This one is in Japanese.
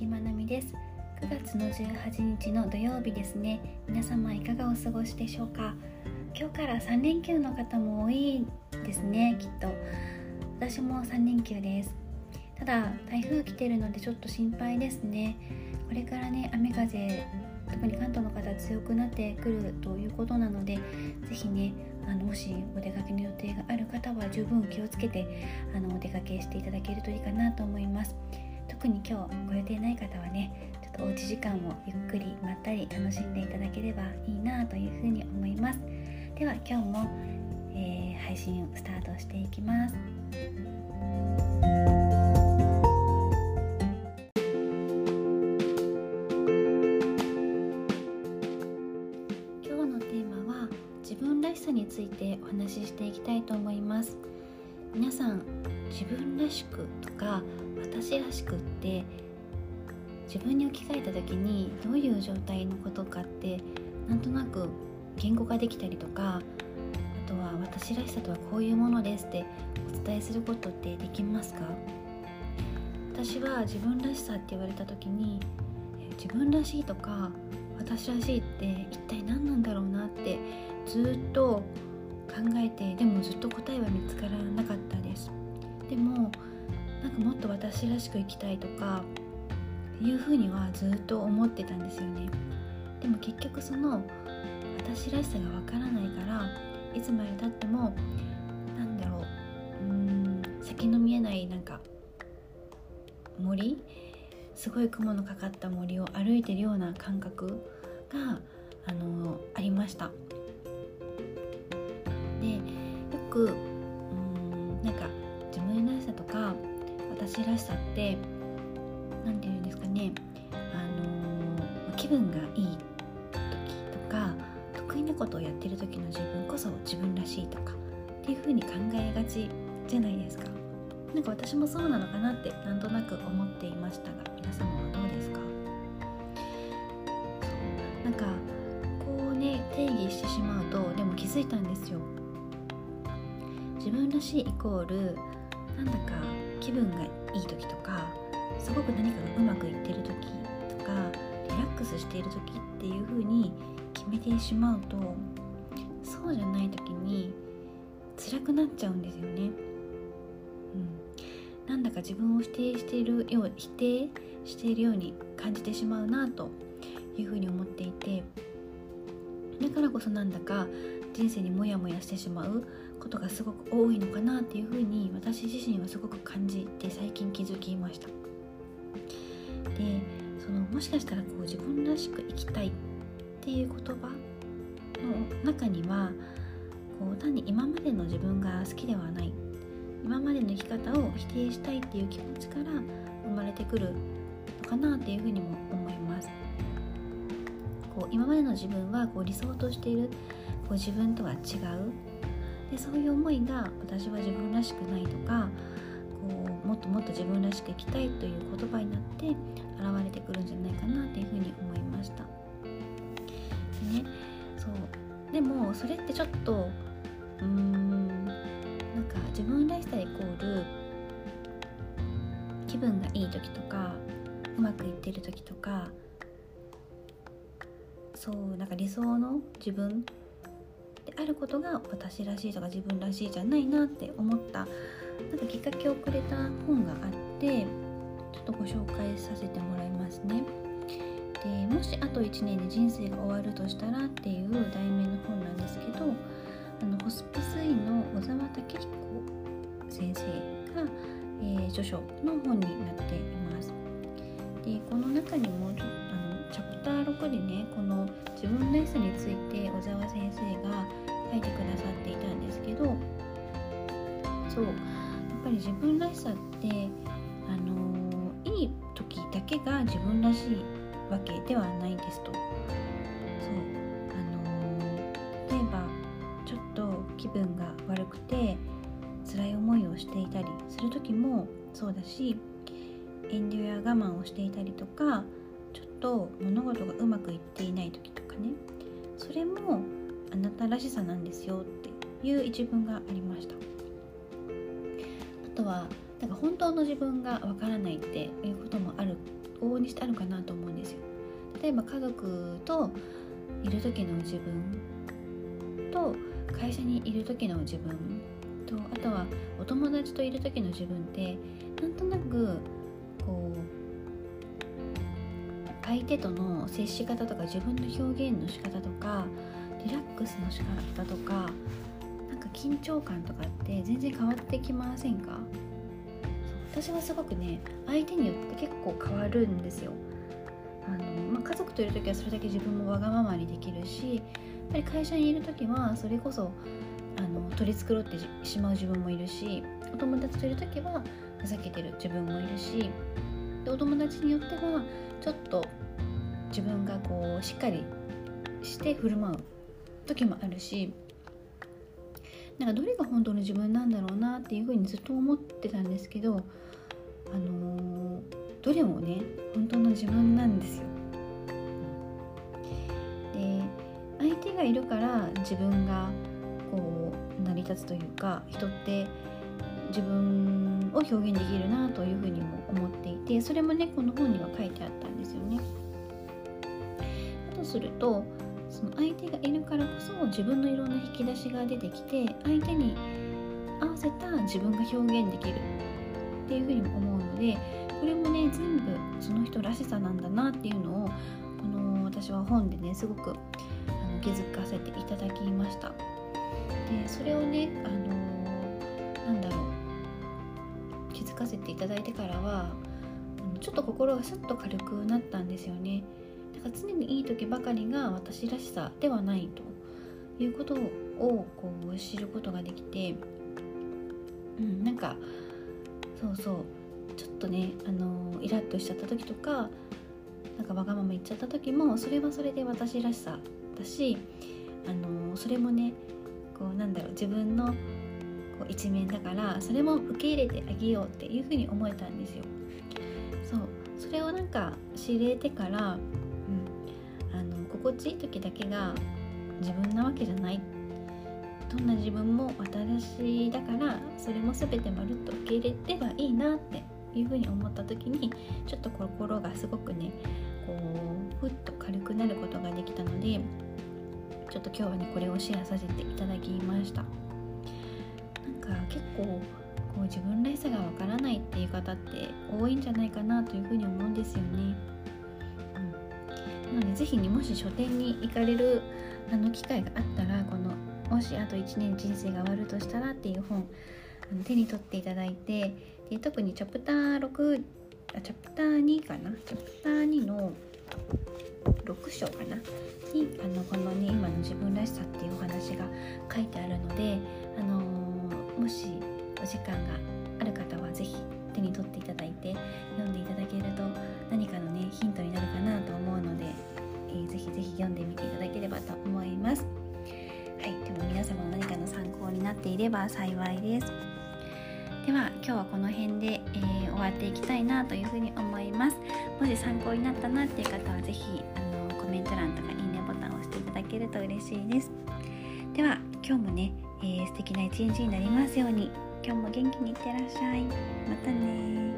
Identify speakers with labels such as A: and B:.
A: 木まなみです。9月の18日の土曜日ですね。皆様いかがお過ごしでしょうか？今日から3連休の方も多いですねきっと。私も3連休です。ただ台風来てるのでちょっと心配ですね。これからね雨風特に関東の方強くなってくるということなのでぜひねあのもしお出かけの予定がある方は十分気をつけてあのお出かけしていただけるといいかなと思います。特に今日ご予定ない方はねちょっとおうち時間をゆっくりまったり楽しんでいただければいいなというふうに思います。では今日も、えー、配信をスタートしていきます。についてお話ししていきたいと思います。皆さん自分らしくとか私らしくって自分に置き換えた時にどういう状態のことかってなんとなく言語化できたりとかあとは私らしさとはこういうものですってお伝えすることってできますか？私は自分らしさって言われた時に自分らしいとか私らしいって一体何なんだろうなってずっと考えてでもずっと答えは見つからなかったです。でもなんかもっと私らしく生きたいとかいうふうにはずっと思ってたんですよね。でも結局その私らしさがわからないからいつまでたってもなんだろううん先の見えないなんか森すごい雲のかかった森を歩いてるような感覚があのありました。くうんらしさって何て言うんですかね。あの気分がいい時とか得意なことをやってる時の自分こそ自分らしいとかっていう風に考えがちじゃないですか。なんか私もそうなのかなってなんとなく思っていましたが皆様はどうですか？なんかこうね定義してしまうとでも気づいたんですよ。自分らしいイコールなんだか気分がいい時とかすごく何かがうまくいってる時とかリラックスしている時っていう風に決めてしまうとそうじゃない時に辛くなっちゃうんですよね。うん、なんだか自分を否定しているよう否定しているように感じてしまうなというふうに思っていてだからこそなんだか人生にモヤモヤしてしまうことがすごく多いのかなっていうふうに私自身はすごく感じて最近気づきました。でそのもしかしたらこう自分らしく生きたいっていう言葉の中にはこう単に今までの自分が好きではない今までの生き方を否定したいっていう気持ちから生まれてくるのかなっていうふうにも思います。こう今までの自分はこう理想としているこう自分とは違うでそういう思いが私は自分らしくないとかこうもっともっと自分らしく生きたいという言葉になって現れてくるんじゃないかなっていうふうに思いました。でねそう。でもそれってちょっとうーんなんか自分らしさイコール気分がいい時とかうまくいってる時とかそうなんか理想の自分あることが私らしいとか自分らしいじゃないなって思ったなんかきっかけをくれた本があってちょっとご紹介させてもらいますね。でもしあと1年で人生が終わるとしたらっていう題名の本なんですけどあのホスピス医の小沢武彦先生が、えー、著書の本になっています。でこの中にもちょあのチャプター6でねこの自分らしさについて小沢先生が書いてくださっていたんですけどそうやっぱり自分らしさってあの、いい時だけが自分らしいわけではないですと。そうあの、例えばちょっと気分が悪くて辛い思いをしていたりする時もそうだし遠慮や我慢をしていたりとかと物事がうまくいっていない時とかね。それもあなたらしさなんですよっていう一文がありました。あとはなんか本当の自分がわからないっていうこともある往々にしてあるかなと思うんですよ。例えば家族といる時の自分と会社にいる時の自分とあとはお友達といる時の自分ってなんとなくこう相手との接し方とか自分の表現の仕方とかリラックスの仕方とかなんか緊張感とかって全然変わってきませんか？私はすごくね相手によって結構変わるんですよ。あの、まあ、家族といる時はそれだけ自分もわがままにできるしやっぱり会社にいる時はそれこそあの取り繕ってしまう自分もいるしお友達といる時はふざけてる自分もいるしでお友達によってはちょっと自分がこうしっかりして振る舞う時もあるしなんかどれが本当の自分なんだろうなっていうふうにずっと思ってたんですけどあのー、どれもね本当の自分なんですよ。で相手がいるから自分がこう成り立つというか人って自分を表現できるなというふうにも思っていてそれもねこの本には書いてあったんですよね。だとするとその相手がいるからこそ自分のいろんな引き出しが出てきて相手に合わせた自分が表現できるっていうふうにも思うのでこれもね全部その人らしさなんだなっていうのをこの私は本でねすごくあの気づかせていただきました。でそれをねあのなんだろうかせていただいてからはちょっと心がスッと軽くなったんですよね。だから常にいい時ばかりが私らしさではないということをこう知ることができて、うん、なんかそうそうちょっとねあのイラッとしちゃった時とかなんかわがまま言っちゃった時もそれはそれで私らしさだしあのそれもねこうなんだろう自分のこう一面だからそれも受け入れてあげようっていうふうに思えたんですよ。そう。それをなんか知れてから、うん、あの心地いい時だけが自分なわけじゃない。どんな自分も私だからそれも全てまるっと受け入れればいいなっていうふうに思った時にちょっと心がすごくねこうふっと軽くなることができたのでちょっと今日はねこれをシェアさせていただきました。結構こう自分らしさがわからないっていう方って多いんじゃないかなというふうに思うんですよね、うん、なので是非にもし書店に行かれるあの機会があったらこの「もしあと1年人生が終わるとしたら」っていう本あの手に取っていただいてで特にチャプター6あチャプター2かな？チャプター2の6章かな？にあのこのね今の自分らしさっていうお話が書いてあるので、あの、もしお時間がある方は是非手に取っていただいて読んでいただけると何かのねヒントになるかなと思うので、えー、ぜひぜひ読んでみていただければと思います。はい、でも皆様の何かの参考になっていれば幸いです。では今日はこの辺で、えー、終わっていきたいなというふうに思いますもし参考になったなっていう方は是非あのコメント欄とかいいねボタンを押していただけると嬉しいです今日もね、えー、素敵な一日になりますように。今日も元気にいってらっしゃい。またね